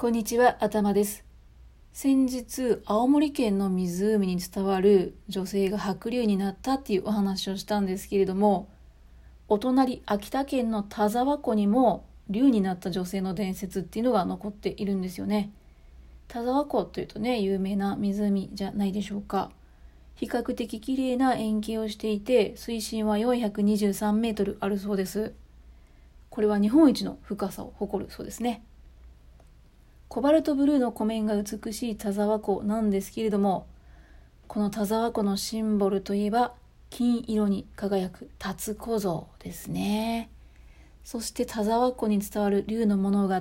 こんにちは、頭です。先日、青森県の湖に伝わる女性が白竜になったっていうお話をしたんですけれども、お隣、秋田県の田沢湖にも竜になった女性の伝説っていうのが残っているんですよね。田沢湖というとね、有名な湖じゃないでしょうか。比較的綺麗な円形をしていて、水深は423メートルあるそうです。これは日本一の深さを誇るそうですね。コバルトブルーの湖面が美しい田沢湖なんですけれども、この田沢湖のシンボルといえば、金色に輝く辰子像ですね。そして田沢湖に伝わる竜の物語。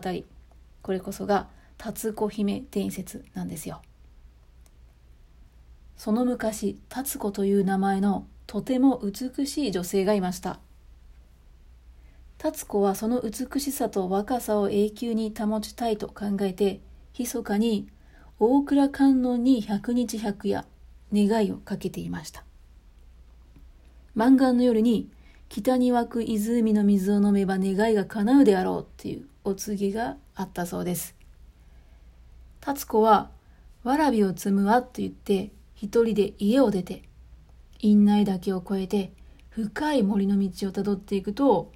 これこそが辰子姫伝説なんですよ。その昔、辰子という名前のとても美しい女性がいました。達子はその美しさと若さを永久に保ちたいと考えて、密かに大倉観音に百日百夜願いをかけていました。満願の夜に北に湧く湖の水を飲めば願いが叶うであろうっていうお告げがあったそうです。達子は、わらびを摘むわと言って、一人で家を出て、院内岳を越えて、深い森の道をたどっていくと、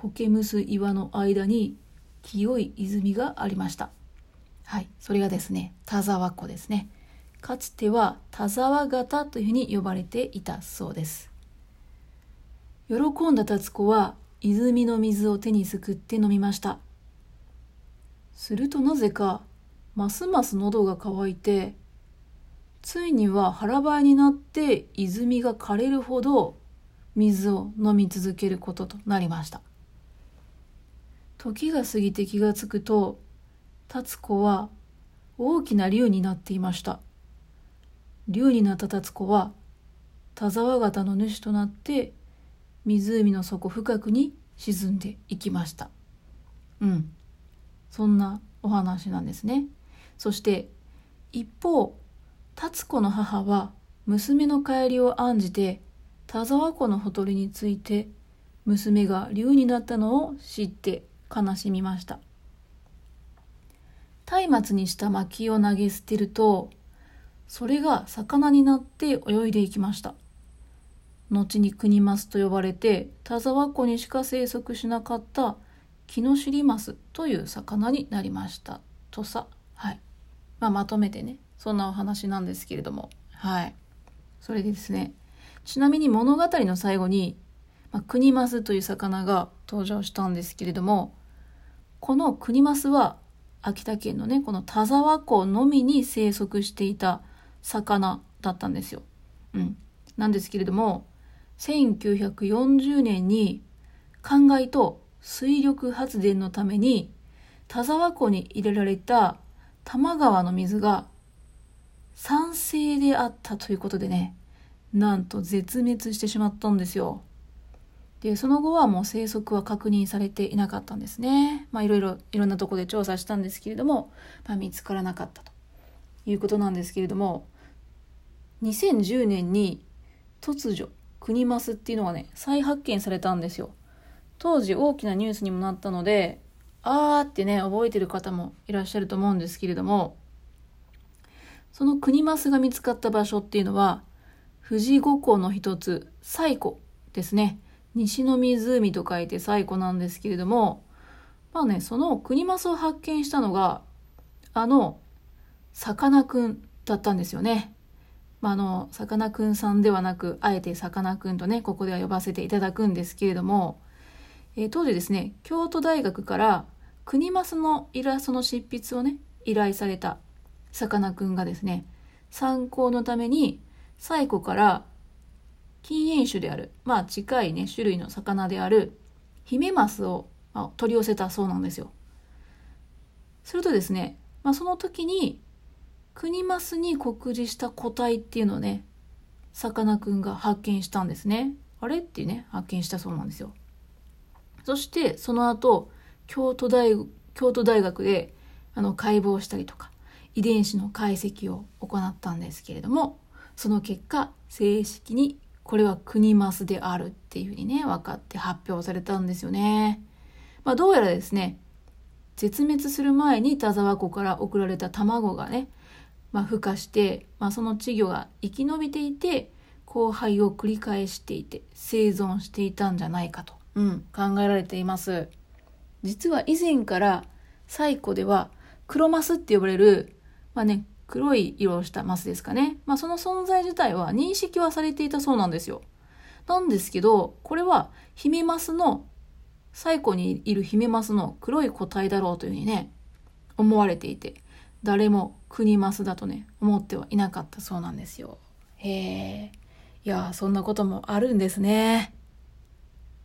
苔むす岩の間に清い泉がありました。はい、それがですね、田沢湖ですね。かつては田沢型というふうに呼ばれていたそうです。喜んだ達子は泉の水を手にすくって飲みました。するとなぜか、ますます喉が渇いて、ついには腹ばいになって泉が枯れるほど水を飲み続けることとなりました。時が過ぎて気がつくと、達子は大きな竜になっていました。竜になった達子は、田沢型の主となって、湖の底深くに沈んでいきました。うん。そんなお話なんですね。そして、一方、達子の母は、娘の帰りを案じて、田沢湖のほとりについて、娘が竜になったのを知って悲しみました。松明にした薪を投げ捨てるとそれが魚になって泳いでいきました。後にクニマスと呼ばれて田沢湖にしか生息しなかったキノシリマスという魚になりました。とさはい、まあ、まとめてねそんなお話なんですけれども。はい。それでですねちなみに物語の最後に、まあ、クニマスという魚が登場したんですけれどもこのクニマスは秋田県のね、この田沢湖のみに生息していた魚だったんですよ。うん。なんですけれども、1940年に灌漑と水力発電のために田沢湖に入れられた多摩川の水が酸性であったということでね、なんと絶滅してしまったんですよ。で、その後はもう生息は確認されていなかったんですね。まあいろいろ、いろんなとこで調査したんですけれども、まあ、見つからなかったということなんですけれども、2010年に突如、クニマスっていうのがね、再発見されたんですよ。当時大きなニュースにもなったので、あーってね、覚えてる方もいらっしゃると思うんですけれども、そのクニマスが見つかった場所っていうのは、富士五湖の一つ、西湖ですね。西の湖と書いて最古なんですけれども、まあね、その国マスを発見したのが、あの、さかなクンだったんですよね。まあ、あの、さかなクンさんではなく、あえてさかなクンとね、ここでは呼ばせていただくんですけれども、えー、当時ですね、京都大学から国マスのイラストの執筆をね、依頼されたさかなクンがですね、参考のために、最古から禁煙種である、まあ近いね、種類の魚である、ヒメマスを、まあ、取り寄せたそうなんですよ。するとですね、まあその時に、クニマスに酷似した個体っていうのをね、さかなクンが発見したんですね。あれっていうね、発見したそうなんですよ。そして、その後、京都大、京都大学で、あの、解剖したりとか、遺伝子の解析を行ったんですけれども、その結果、正式にこれは国マスであるっていうふうにね、分かって発表されたんですよね。まあ、どうやらですね、絶滅する前に田沢湖から送られた卵がね、まあ、孵化して、まあ、その稚魚が生き延びていて交配を繰り返していて生存していたんじゃないかと、うん、考えられています実は以前から西湖では黒マスって呼ばれる、まあね、黒い色をしたマスですかね。まあその存在自体は認識はされていたそうなんですよ。なんですけど、これはヒメマスの、最古にいるヒメマスの黒い個体だろうというふうにね、思われていて、誰もクニマスだとね、思ってはいなかったそうなんですよ。へえ。いやそんなこともあるんですね。